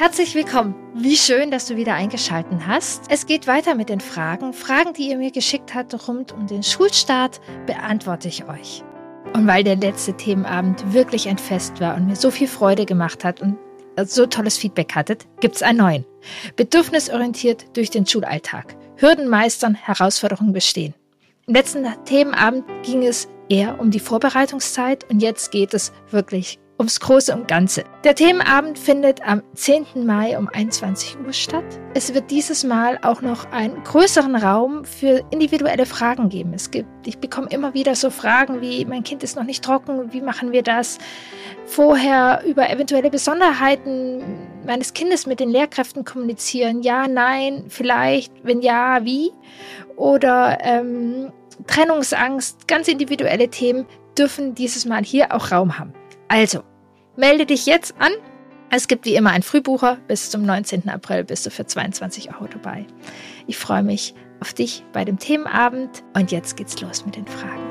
Herzlich willkommen. Wie schön, dass du wieder eingeschaltet hast. Es geht weiter mit den Fragen. Fragen, die ihr mir geschickt habt rund um den Schulstart, beantworte ich euch. Und weil der letzte Themenabend wirklich ein Fest war und mir so viel Freude gemacht hat und so tolles Feedback hattet, gibt es einen neuen. Bedürfnisorientiert durch den Schulalltag. Hürden meistern, Herausforderungen bestehen. Im letzten Themenabend ging es eher um die Vorbereitungszeit und jetzt geht es wirklich ums Große und Ganze. Der Themenabend findet am 10. Mai um 21 Uhr statt. Es wird dieses Mal auch noch einen größeren Raum für individuelle Fragen geben. Es gibt, ich bekomme immer wieder so Fragen wie, mein Kind ist noch nicht trocken, wie machen wir das? Vorher über eventuelle Besonderheiten meines Kindes mit den Lehrkräften kommunizieren. Ja, nein, vielleicht, wenn ja, wie? Oder ähm, Trennungsangst, ganz individuelle Themen dürfen dieses Mal hier auch Raum haben. Also, Melde dich jetzt an. Es gibt wie immer einen Frühbucher. Bis zum 19. April bist du für 22 Euro dabei. Ich freue mich auf dich bei dem Themenabend und jetzt geht's los mit den Fragen.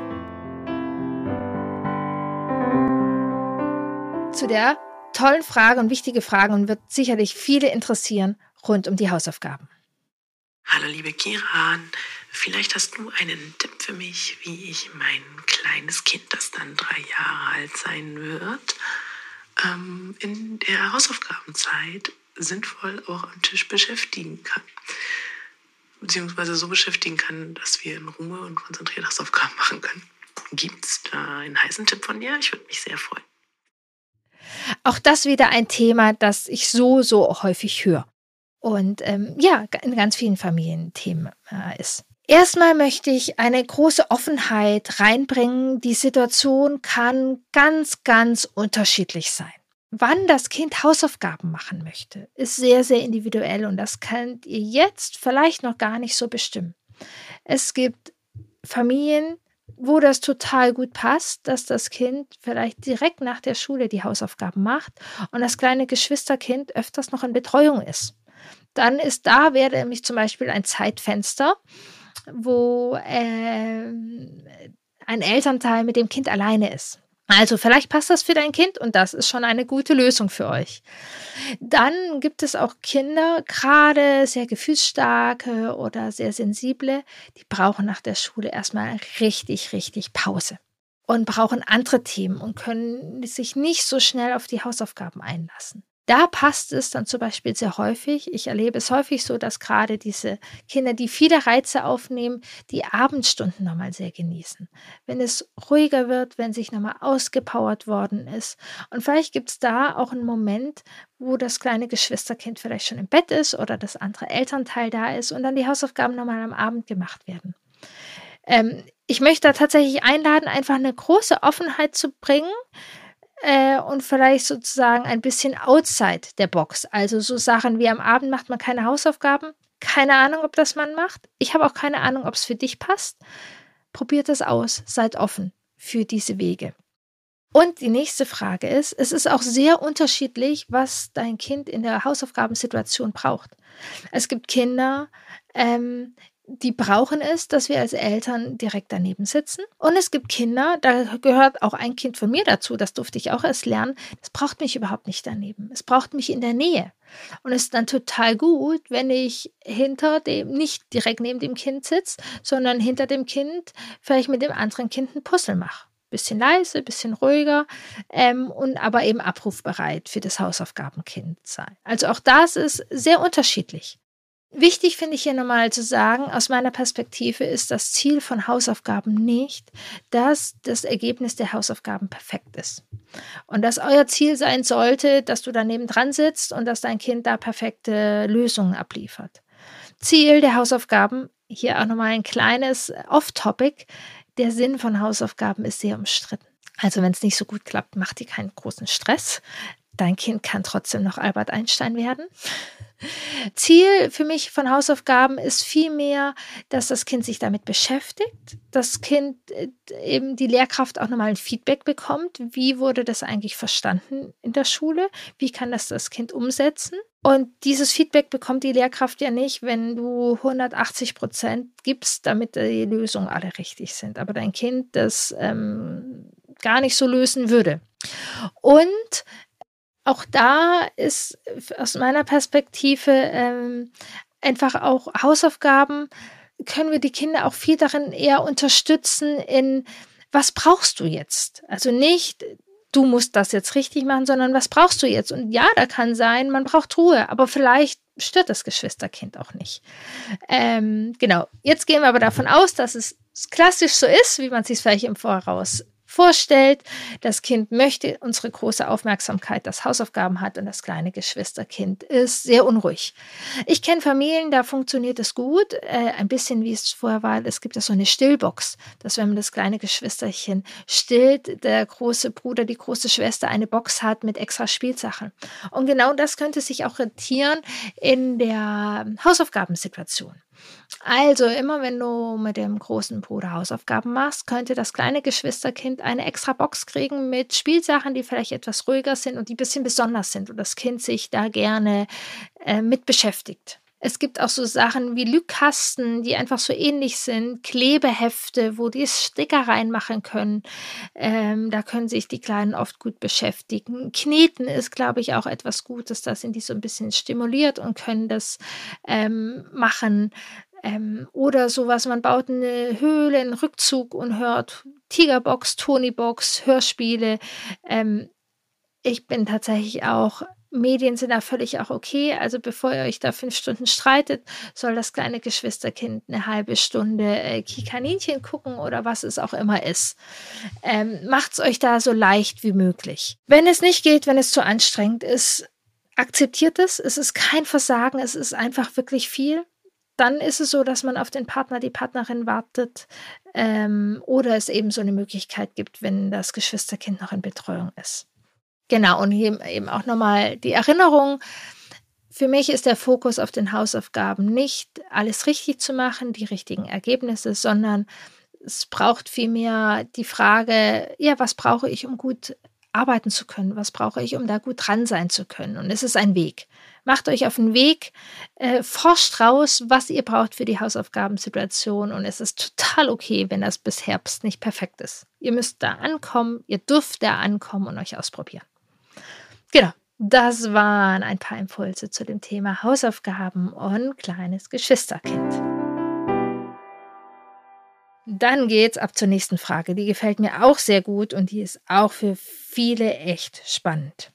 Zu der tollen Frage und wichtige Frage und wird sicherlich viele interessieren rund um die Hausaufgaben. Hallo liebe Kiran, vielleicht hast du einen Tipp für mich, wie ich mein kleines Kind, das dann drei Jahre alt sein wird, ähm, in der Hausaufgabenzeit sinnvoll auch am Tisch beschäftigen kann. Beziehungsweise so beschäftigen kann, dass wir in Ruhe und konzentriert Hausaufgaben machen können. Gibt es da einen heißen Tipp von dir? Ich würde mich sehr freuen. Auch das wieder ein Thema, das ich so, so häufig höre. Und ähm, ja, in ganz vielen Familienthemen äh, ist. Erstmal möchte ich eine große Offenheit reinbringen. Die Situation kann ganz, ganz unterschiedlich sein. Wann das Kind Hausaufgaben machen möchte, ist sehr, sehr individuell und das könnt ihr jetzt vielleicht noch gar nicht so bestimmen. Es gibt Familien, wo das total gut passt, dass das Kind vielleicht direkt nach der Schule die Hausaufgaben macht und das kleine Geschwisterkind öfters noch in Betreuung ist. Dann ist da, wäre nämlich zum Beispiel ein Zeitfenster, wo äh, ein Elternteil mit dem Kind alleine ist. Also vielleicht passt das für dein Kind und das ist schon eine gute Lösung für euch. Dann gibt es auch Kinder, gerade sehr gefühlsstarke oder sehr sensible, die brauchen nach der Schule erstmal richtig, richtig Pause und brauchen andere Themen und können sich nicht so schnell auf die Hausaufgaben einlassen. Da passt es dann zum Beispiel sehr häufig. Ich erlebe es häufig so, dass gerade diese Kinder, die viele Reize aufnehmen, die Abendstunden nochmal sehr genießen. Wenn es ruhiger wird, wenn sich nochmal ausgepowert worden ist. Und vielleicht gibt es da auch einen Moment, wo das kleine Geschwisterkind vielleicht schon im Bett ist oder das andere Elternteil da ist und dann die Hausaufgaben nochmal am Abend gemacht werden. Ähm, ich möchte da tatsächlich einladen, einfach eine große Offenheit zu bringen äh, und vielleicht sozusagen ein bisschen outside der Box. Also so Sachen wie am Abend macht man keine Hausaufgaben. Keine Ahnung, ob das man macht. Ich habe auch keine Ahnung, ob es für dich passt. Probiert das aus. Seid offen für diese Wege. Und die nächste Frage ist, es ist auch sehr unterschiedlich, was dein Kind in der Hausaufgabensituation braucht. Es gibt Kinder, ähm, die brauchen es, dass wir als Eltern direkt daneben sitzen. Und es gibt Kinder, da gehört auch ein Kind von mir dazu, das durfte ich auch erst lernen, das braucht mich überhaupt nicht daneben. Es braucht mich in der Nähe. Und es ist dann total gut, wenn ich hinter dem, nicht direkt neben dem Kind sitze, sondern hinter dem Kind vielleicht mit dem anderen Kind ein Puzzle mache. Bisschen leise, bisschen ruhiger ähm, und aber eben abrufbereit für das Hausaufgabenkind sein. Also auch das ist sehr unterschiedlich. Wichtig finde ich hier nochmal zu sagen, aus meiner Perspektive ist das Ziel von Hausaufgaben nicht, dass das Ergebnis der Hausaufgaben perfekt ist. Und dass euer Ziel sein sollte, dass du daneben dran sitzt und dass dein Kind da perfekte Lösungen abliefert. Ziel der Hausaufgaben, hier auch nochmal ein kleines Off-Topic, der Sinn von Hausaufgaben ist sehr umstritten. Also wenn es nicht so gut klappt, macht dir keinen großen Stress. Dein Kind kann trotzdem noch Albert Einstein werden. Ziel für mich von Hausaufgaben ist vielmehr, dass das Kind sich damit beschäftigt, das Kind äh, eben die Lehrkraft auch nochmal ein Feedback bekommt. Wie wurde das eigentlich verstanden in der Schule? Wie kann das das Kind umsetzen? Und dieses Feedback bekommt die Lehrkraft ja nicht, wenn du 180 Prozent gibst, damit die Lösungen alle richtig sind. Aber dein Kind das ähm, gar nicht so lösen würde. Und auch da ist aus meiner Perspektive ähm, einfach auch Hausaufgaben, können wir die Kinder auch viel darin eher unterstützen in, was brauchst du jetzt? Also nicht, du musst das jetzt richtig machen, sondern was brauchst du jetzt? Und ja, da kann sein, man braucht Ruhe, aber vielleicht stört das Geschwisterkind auch nicht. Ähm, genau, jetzt gehen wir aber davon aus, dass es klassisch so ist, wie man sich vielleicht im Voraus vorstellt. Das Kind möchte unsere große Aufmerksamkeit, das Hausaufgaben hat und das kleine Geschwisterkind ist sehr unruhig. Ich kenne Familien, da funktioniert es gut, äh, ein bisschen wie es vorher war. Es gibt ja so eine Stillbox, dass wenn man das kleine Geschwisterchen stillt, der große Bruder, die große Schwester eine Box hat mit extra Spielsachen. Und genau das könnte sich auch rentieren in der Hausaufgabensituation. Also immer wenn du mit dem großen Bruder Hausaufgaben machst, könnte das kleine Geschwisterkind eine extra Box kriegen mit Spielsachen, die vielleicht etwas ruhiger sind und die ein bisschen besonders sind und das Kind sich da gerne äh, mit beschäftigt. Es gibt auch so Sachen wie Lügkasten, die einfach so ähnlich sind, Klebehefte, wo die Sticker reinmachen können. Ähm, da können sich die Kleinen oft gut beschäftigen. Kneten ist, glaube ich, auch etwas Gutes. Da sind die so ein bisschen stimuliert und können das ähm, machen. Ähm, oder sowas, man baut eine Höhle, einen Rückzug und hört Tigerbox, Tonybox, Hörspiele. Ähm, ich bin tatsächlich auch Medien sind da völlig auch okay. Also bevor ihr euch da fünf Stunden streitet, soll das kleine Geschwisterkind eine halbe Stunde äh, Kikaninchen gucken oder was es auch immer ist. Ähm, macht's euch da so leicht wie möglich. Wenn es nicht geht, wenn es zu anstrengend ist, akzeptiert es. Es ist kein Versagen, es ist einfach wirklich viel. Dann ist es so, dass man auf den Partner, die Partnerin wartet ähm, oder es eben so eine Möglichkeit gibt, wenn das Geschwisterkind noch in Betreuung ist. Genau, und eben auch nochmal die Erinnerung. Für mich ist der Fokus auf den Hausaufgaben nicht alles richtig zu machen, die richtigen Ergebnisse, sondern es braucht vielmehr die Frage, ja, was brauche ich, um gut arbeiten zu können? Was brauche ich, um da gut dran sein zu können? Und es ist ein Weg. Macht euch auf den Weg, äh, forscht raus, was ihr braucht für die Hausaufgabensituation. Und es ist total okay, wenn das bis Herbst nicht perfekt ist. Ihr müsst da ankommen, ihr dürft da ankommen und euch ausprobieren. Genau, das waren ein paar Impulse zu dem Thema Hausaufgaben und kleines Geschwisterkind. Dann geht's ab zur nächsten Frage. Die gefällt mir auch sehr gut und die ist auch für viele echt spannend.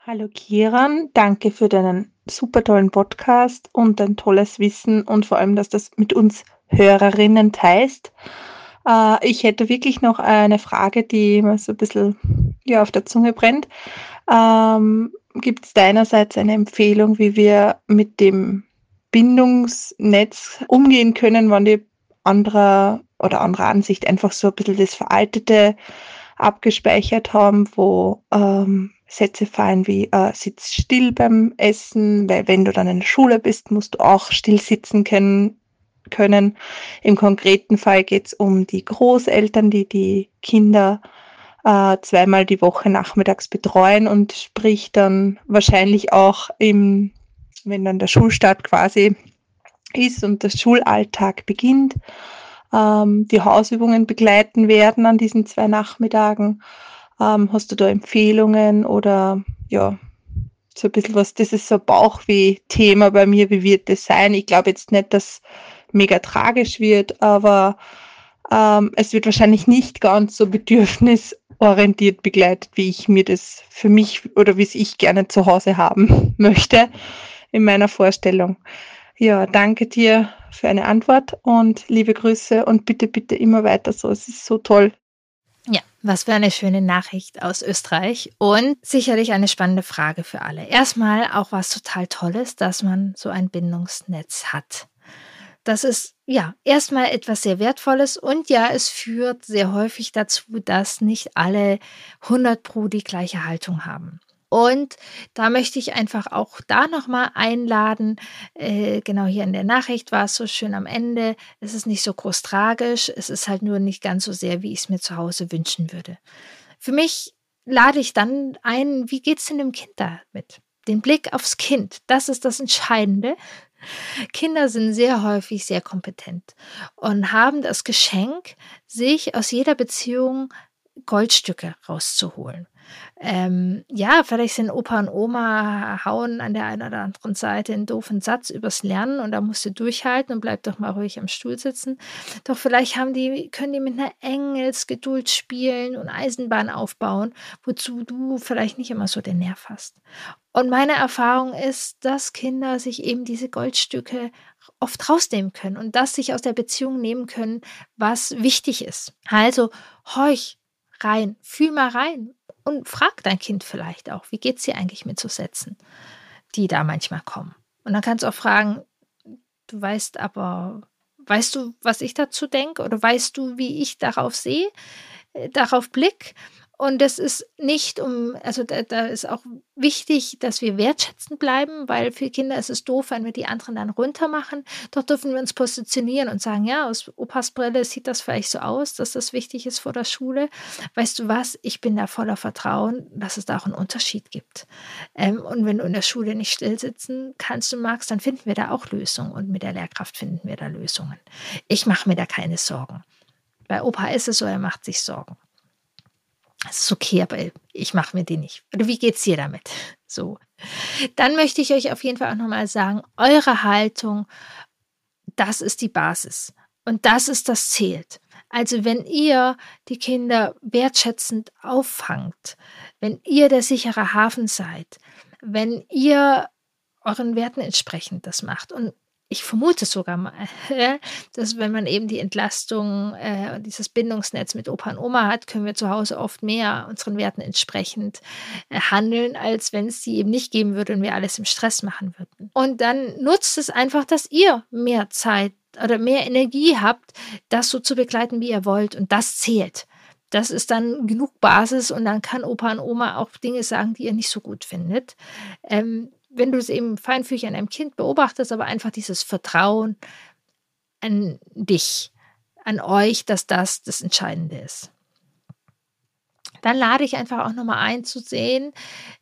Hallo Kiran, danke für deinen super tollen Podcast und dein tolles Wissen und vor allem, dass das mit uns Hörerinnen teilst. Äh, ich hätte wirklich noch eine Frage, die mir so ein bisschen ja, auf der Zunge brennt. Ähm, Gibt es deinerseits eine Empfehlung, wie wir mit dem Bindungsnetz umgehen können, wenn die andere oder andere Ansicht einfach so ein bisschen das Veraltete abgespeichert haben, wo ähm, Sätze fallen wie äh, sitz still beim Essen, weil wenn du dann in der Schule bist, musst du auch still sitzen können. können. Im konkreten Fall geht es um die Großeltern, die die Kinder äh, zweimal die Woche nachmittags betreuen und sprich dann wahrscheinlich auch im, wenn dann der Schulstart quasi ist und der Schulalltag beginnt, ähm, die Hausübungen begleiten werden an diesen zwei Nachmittagen. Ähm, hast du da Empfehlungen oder ja, so ein bisschen was, das ist so Bauchweh-Thema bei mir, wie wird das sein? Ich glaube jetzt nicht, dass mega tragisch wird, aber ähm, es wird wahrscheinlich nicht ganz so bedürfnis orientiert begleitet, wie ich mir das für mich oder wie es ich gerne zu Hause haben möchte in meiner Vorstellung. Ja, danke dir für eine Antwort und liebe Grüße und bitte, bitte immer weiter so. Es ist so toll. Ja, was für eine schöne Nachricht aus Österreich und sicherlich eine spannende Frage für alle. Erstmal auch was total Tolles, dass man so ein Bindungsnetz hat. Das ist ja erstmal etwas sehr Wertvolles und ja, es führt sehr häufig dazu, dass nicht alle 100 Pro die gleiche Haltung haben. Und da möchte ich einfach auch da nochmal einladen. Äh, genau hier in der Nachricht war es so schön am Ende. Es ist nicht so groß tragisch. Es ist halt nur nicht ganz so sehr, wie ich es mir zu Hause wünschen würde. Für mich lade ich dann ein, wie geht es denn dem Kind damit? Den Blick aufs Kind, das ist das Entscheidende. Kinder sind sehr häufig sehr kompetent und haben das Geschenk, sich aus jeder Beziehung Goldstücke rauszuholen. Ähm, ja, vielleicht sind Opa und Oma hauen an der einen oder anderen Seite einen doofen Satz übers Lernen und da musst du durchhalten und bleib doch mal ruhig am Stuhl sitzen. Doch vielleicht haben die, können die mit einer Engelsgeduld spielen und Eisenbahn aufbauen, wozu du vielleicht nicht immer so den Nerv hast. Und meine Erfahrung ist, dass Kinder sich eben diese Goldstücke oft rausnehmen können und das sich aus der Beziehung nehmen können, was wichtig ist. Also horch rein, fühl mal rein und frag dein Kind vielleicht auch, wie geht es dir eigentlich mit so Sätzen, die da manchmal kommen. Und dann kannst du auch fragen, du weißt aber, weißt du, was ich dazu denke oder weißt du, wie ich darauf sehe, äh, darauf blick? Und das ist nicht um, also da, da, ist auch wichtig, dass wir wertschätzend bleiben, weil für Kinder ist es doof, wenn wir die anderen dann runter machen. Doch dürfen wir uns positionieren und sagen, ja, aus Opas Brille sieht das vielleicht so aus, dass das wichtig ist vor der Schule. Weißt du was? Ich bin da voller Vertrauen, dass es da auch einen Unterschied gibt. Ähm, und wenn du in der Schule nicht still sitzen kannst und magst, dann finden wir da auch Lösungen. Und mit der Lehrkraft finden wir da Lösungen. Ich mache mir da keine Sorgen. Bei Opa ist es so, er macht sich Sorgen. Das ist okay, aber ich mache mir die nicht. Oder wie geht's dir damit? So. Dann möchte ich euch auf jeden Fall auch nochmal sagen, eure Haltung, das ist die Basis. Und das ist das zählt. Also wenn ihr die Kinder wertschätzend auffangt, wenn ihr der sichere Hafen seid, wenn ihr euren Werten entsprechend das macht und ich vermute sogar mal, dass wenn man eben die Entlastung äh, dieses Bindungsnetz mit Opa und Oma hat, können wir zu Hause oft mehr unseren Werten entsprechend äh, handeln, als wenn es die eben nicht geben würde und wir alles im Stress machen würden. Und dann nutzt es einfach, dass ihr mehr Zeit oder mehr Energie habt, das so zu begleiten, wie ihr wollt. Und das zählt. Das ist dann genug Basis und dann kann Opa und Oma auch Dinge sagen, die ihr nicht so gut findet. Ähm, wenn du es eben feinfühlig an einem Kind beobachtest, aber einfach dieses Vertrauen an dich, an euch, dass das das Entscheidende ist. Dann lade ich einfach auch nochmal ein zu sehen,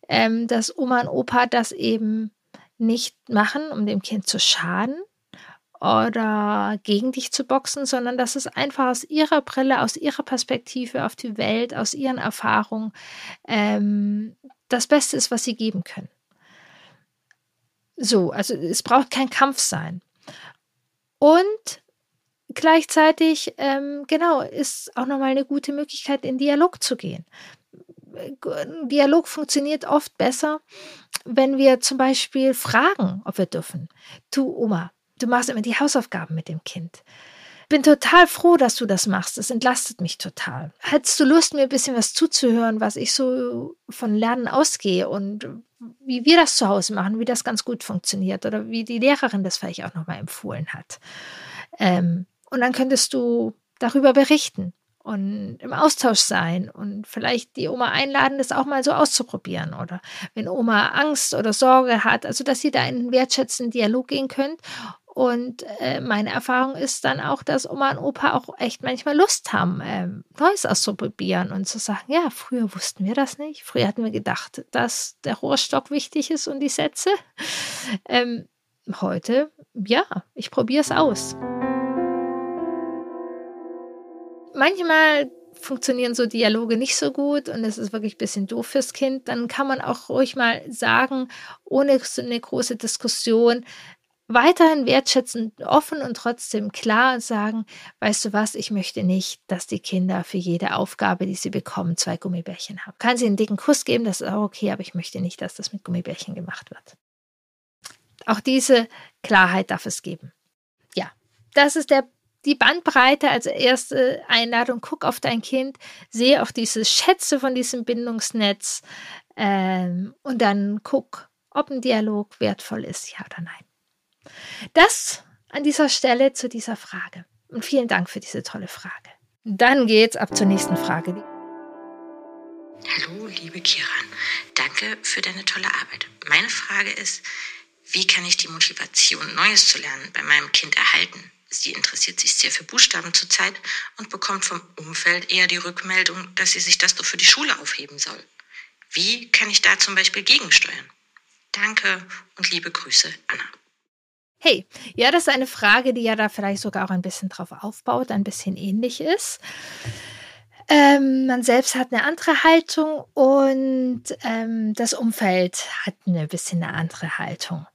ähm, dass Oma und Opa das eben nicht machen, um dem Kind zu schaden oder gegen dich zu boxen, sondern dass es einfach aus ihrer Brille, aus ihrer Perspektive auf die Welt, aus ihren Erfahrungen ähm, das Beste ist, was sie geben können. So, also es braucht kein Kampf sein. Und gleichzeitig, ähm, genau, ist auch nochmal eine gute Möglichkeit, in Dialog zu gehen. Dialog funktioniert oft besser, wenn wir zum Beispiel fragen, ob wir dürfen. Du, Oma, du machst immer die Hausaufgaben mit dem Kind bin total froh, dass du das machst. Das entlastet mich total. Hättest du Lust, mir ein bisschen was zuzuhören, was ich so von Lernen ausgehe und wie wir das zu Hause machen, wie das ganz gut funktioniert oder wie die Lehrerin das vielleicht auch nochmal empfohlen hat. Ähm, und dann könntest du darüber berichten und im Austausch sein und vielleicht die Oma einladen, das auch mal so auszuprobieren oder wenn Oma Angst oder Sorge hat, also dass ihr da in einen wertschätzenden Dialog gehen könnt und äh, meine Erfahrung ist dann auch, dass Oma und Opa auch echt manchmal Lust haben, ähm, Neues auszuprobieren und zu sagen, ja, früher wussten wir das nicht. Früher hatten wir gedacht, dass der Rohrstock wichtig ist und die Sätze. Ähm, heute, ja, ich probiere es aus. Manchmal funktionieren so Dialoge nicht so gut und es ist wirklich ein bisschen doof fürs Kind, dann kann man auch ruhig mal sagen, ohne so eine große Diskussion, weiterhin wertschätzend, offen und trotzdem klar sagen, weißt du was, ich möchte nicht, dass die Kinder für jede Aufgabe, die sie bekommen, zwei Gummibärchen haben. Kann sie einen dicken Kuss geben, das ist auch okay, aber ich möchte nicht, dass das mit Gummibärchen gemacht wird. Auch diese Klarheit darf es geben. Ja, das ist der, die Bandbreite als erste Einladung. Guck auf dein Kind, sehe auch diese Schätze von diesem Bindungsnetz ähm, und dann guck, ob ein Dialog wertvoll ist, ja oder nein. Das an dieser Stelle zu dieser Frage. Und vielen Dank für diese tolle Frage. Dann geht's ab zur nächsten Frage. Hallo, liebe Kiran. Danke für deine tolle Arbeit. Meine Frage ist, wie kann ich die Motivation, Neues zu lernen, bei meinem Kind erhalten? Sie interessiert sich sehr für Buchstaben zurzeit und bekommt vom Umfeld eher die Rückmeldung, dass sie sich das doch für die Schule aufheben soll. Wie kann ich da zum Beispiel gegensteuern? Danke und liebe Grüße, Anna. Hey, ja, das ist eine Frage, die ja da vielleicht sogar auch ein bisschen drauf aufbaut, ein bisschen ähnlich ist. Ähm, man selbst hat eine andere Haltung und ähm, das Umfeld hat ein bisschen eine andere Haltung.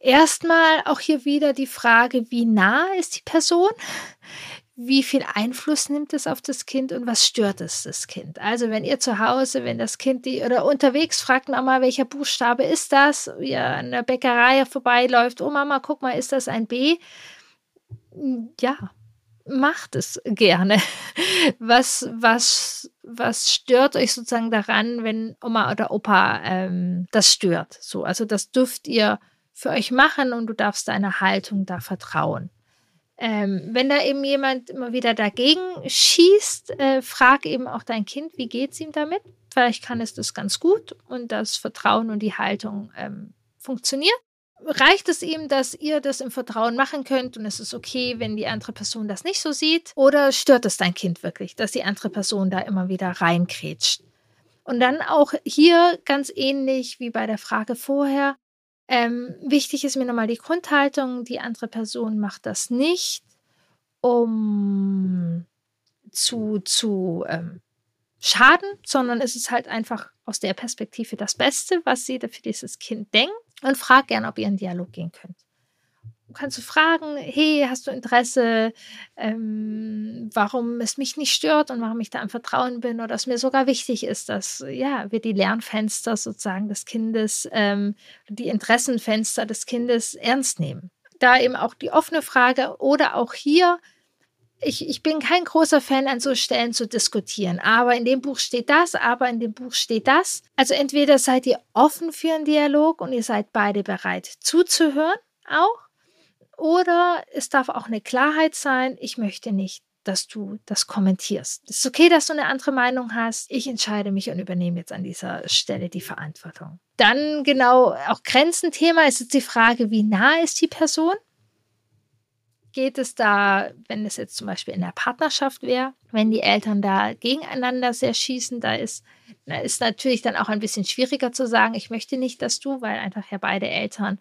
Erstmal auch hier wieder die Frage, wie nah ist die Person? Wie viel Einfluss nimmt es auf das Kind und was stört es das Kind? Also wenn ihr zu Hause, wenn das Kind die oder unterwegs fragt Mama, welcher Buchstabe ist das? Ihr an der Bäckerei vorbeiläuft, oh Mama, guck mal, ist das ein B? Ja, macht es gerne. Was, was, was stört euch sozusagen daran, wenn Oma oder Opa ähm, das stört? So, also das dürft ihr für euch machen und du darfst deiner Haltung da vertrauen. Ähm, wenn da eben jemand immer wieder dagegen schießt, äh, frag eben auch dein Kind, wie geht es ihm damit? Vielleicht kann es das ganz gut und das Vertrauen und die Haltung ähm, funktioniert reicht es ihm, dass ihr das im Vertrauen machen könnt und es ist okay, wenn die andere Person das nicht so sieht? Oder stört es dein Kind wirklich, dass die andere Person da immer wieder reinkrätscht? Und dann auch hier ganz ähnlich wie bei der Frage vorher. Ähm, wichtig ist mir nochmal die Grundhaltung. Die andere Person macht das nicht, um zu, zu ähm, schaden, sondern es ist halt einfach aus der Perspektive das Beste, was sie für dieses Kind denkt und frag gern, ob ihr in Dialog gehen könnt. Kannst du fragen, hey, hast du Interesse, ähm, warum es mich nicht stört und warum ich da im Vertrauen bin oder es mir sogar wichtig ist, dass ja, wir die Lernfenster sozusagen des Kindes, ähm, die Interessenfenster des Kindes ernst nehmen. Da eben auch die offene Frage oder auch hier, ich, ich bin kein großer Fan, an so Stellen zu diskutieren. Aber in dem Buch steht das, aber in dem Buch steht das. Also entweder seid ihr offen für einen Dialog und ihr seid beide bereit zuzuhören auch. Oder es darf auch eine Klarheit sein, ich möchte nicht, dass du das kommentierst. Es ist okay, dass du eine andere Meinung hast. Ich entscheide mich und übernehme jetzt an dieser Stelle die Verantwortung. Dann genau auch Grenzenthema ist jetzt die Frage, wie nah ist die Person? geht es da, wenn es jetzt zum Beispiel in der Partnerschaft wäre, wenn die Eltern da gegeneinander sehr schießen, da ist, da ist natürlich dann auch ein bisschen schwieriger zu sagen, ich möchte nicht, dass du, weil einfach ja beide Elternteile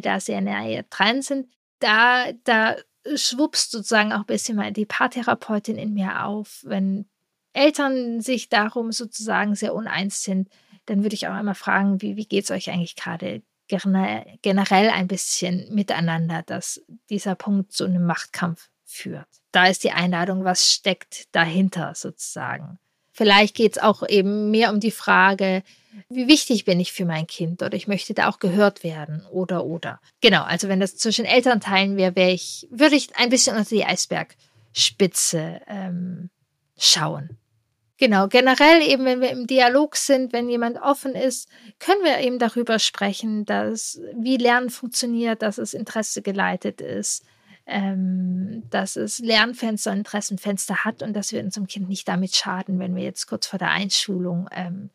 da sehr nahe dran sind. Da, da schwuppst sozusagen auch ein bisschen mal die Paartherapeutin in mir auf. Wenn Eltern sich darum sozusagen sehr uneins sind, dann würde ich auch immer fragen, wie, wie geht es euch eigentlich gerade? generell ein bisschen miteinander, dass dieser Punkt zu einem Machtkampf führt. Da ist die Einladung, was steckt dahinter sozusagen. Vielleicht geht es auch eben mehr um die Frage, wie wichtig bin ich für mein Kind oder ich möchte da auch gehört werden oder oder. Genau, also wenn das zwischen Elternteilen wäre, wäre ich, würde ich ein bisschen unter die Eisbergspitze ähm, schauen. Genau, generell eben, wenn wir im Dialog sind, wenn jemand offen ist, können wir eben darüber sprechen, dass wie Lernen funktioniert, dass es Interesse geleitet ist, ähm, dass es Lernfenster, Interessenfenster hat und dass wir unserem Kind nicht damit schaden, wenn wir jetzt kurz vor der Einschulung ähm,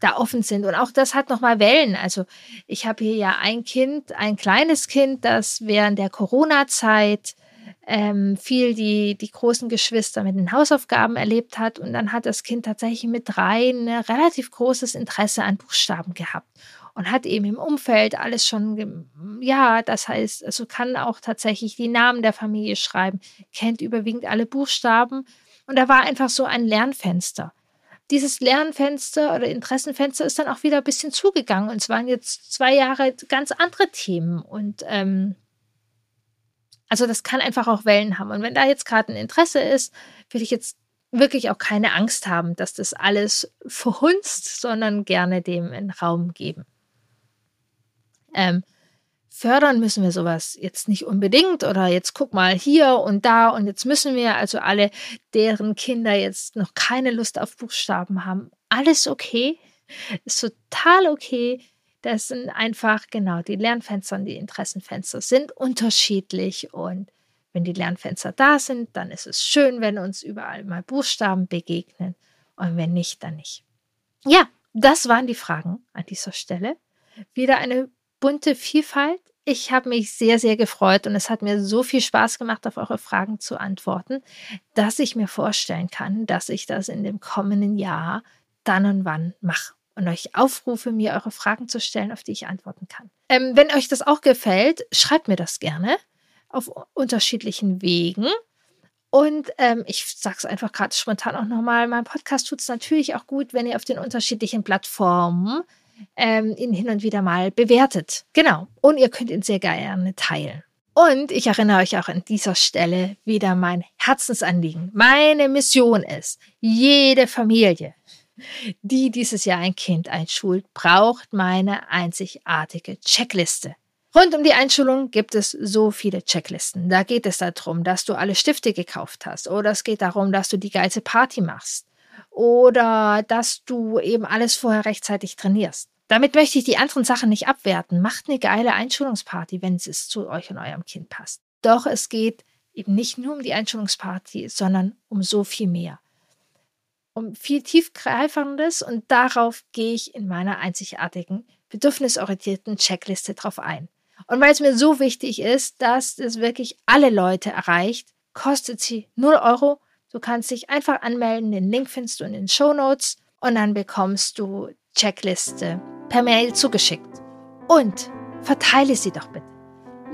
da offen sind. Und auch das hat nochmal Wellen. Also ich habe hier ja ein Kind, ein kleines Kind, das während der Corona-Zeit ähm, viel die, die großen Geschwister mit den Hausaufgaben erlebt hat. Und dann hat das Kind tatsächlich mit drei ein relativ großes Interesse an Buchstaben gehabt und hat eben im Umfeld alles schon, ja, das heißt, also kann auch tatsächlich die Namen der Familie schreiben, kennt überwiegend alle Buchstaben. Und da war einfach so ein Lernfenster. Dieses Lernfenster oder Interessenfenster ist dann auch wieder ein bisschen zugegangen. Und es waren jetzt zwei Jahre ganz andere Themen. Und ähm, also das kann einfach auch Wellen haben. Und wenn da jetzt gerade ein Interesse ist, will ich jetzt wirklich auch keine Angst haben, dass das alles verhunzt, sondern gerne dem einen Raum geben. Ähm, fördern müssen wir sowas jetzt nicht unbedingt oder jetzt guck mal hier und da und jetzt müssen wir also alle, deren Kinder jetzt noch keine Lust auf Buchstaben haben, alles okay, ist total okay. Das sind einfach, genau, die Lernfenster und die Interessenfenster sind unterschiedlich und wenn die Lernfenster da sind, dann ist es schön, wenn uns überall mal Buchstaben begegnen und wenn nicht, dann nicht. Ja, das waren die Fragen an dieser Stelle. Wieder eine bunte Vielfalt. Ich habe mich sehr, sehr gefreut und es hat mir so viel Spaß gemacht, auf eure Fragen zu antworten, dass ich mir vorstellen kann, dass ich das in dem kommenden Jahr dann und wann mache und euch aufrufe, mir eure Fragen zu stellen, auf die ich antworten kann. Ähm, wenn euch das auch gefällt, schreibt mir das gerne auf unterschiedlichen Wegen. Und ähm, ich sage es einfach gerade spontan auch nochmal, mein Podcast tut es natürlich auch gut, wenn ihr auf den unterschiedlichen Plattformen ähm, ihn hin und wieder mal bewertet. Genau. Und ihr könnt ihn sehr gerne teilen. Und ich erinnere euch auch an dieser Stelle wieder mein Herzensanliegen. Meine Mission ist, jede Familie, die dieses Jahr ein Kind einschult, braucht meine einzigartige Checkliste. Rund um die Einschulung gibt es so viele Checklisten. Da geht es darum, dass du alle Stifte gekauft hast oder es geht darum, dass du die geilste Party machst oder dass du eben alles vorher rechtzeitig trainierst. Damit möchte ich die anderen Sachen nicht abwerten. Macht eine geile Einschulungsparty, wenn es zu euch und eurem Kind passt. Doch es geht eben nicht nur um die Einschulungsparty, sondern um so viel mehr. Um viel tiefgreifendes und darauf gehe ich in meiner einzigartigen, bedürfnisorientierten Checkliste drauf ein. Und weil es mir so wichtig ist, dass es wirklich alle Leute erreicht, kostet sie 0 Euro. Du kannst dich einfach anmelden, den Link findest du in den Show Notes und dann bekommst du Checkliste per Mail zugeschickt. Und verteile sie doch bitte.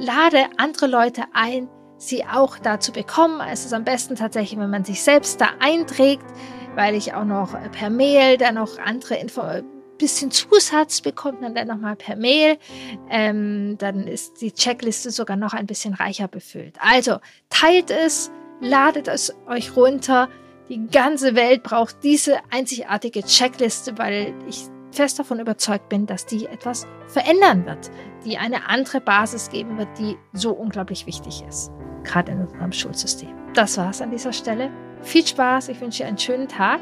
Lade andere Leute ein, sie auch da zu bekommen. Es ist am besten tatsächlich, wenn man sich selbst da einträgt, weil ich auch noch per Mail dann noch andere Informationen bisschen Zusatz bekommt man dann nochmal per Mail. Ähm, dann ist die Checkliste sogar noch ein bisschen reicher befüllt. Also teilt es, ladet es euch runter. Die ganze Welt braucht diese einzigartige Checkliste, weil ich fest davon überzeugt bin, dass die etwas verändern wird, die eine andere Basis geben wird, die so unglaublich wichtig ist, gerade in unserem Schulsystem. Das war's an dieser Stelle. Viel Spaß, ich wünsche einen schönen Tag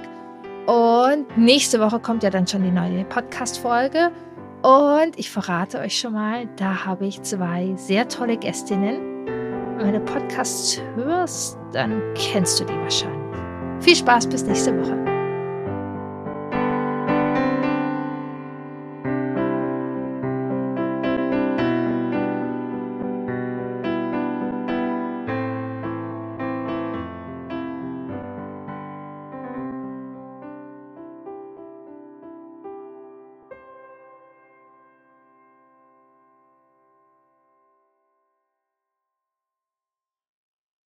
und nächste Woche kommt ja dann schon die neue Podcast-Folge. Und ich verrate euch schon mal, da habe ich zwei sehr tolle Gästinnen. Du Podcasts hörst, dann kennst du die wahrscheinlich. Viel Spaß bis nächste Woche.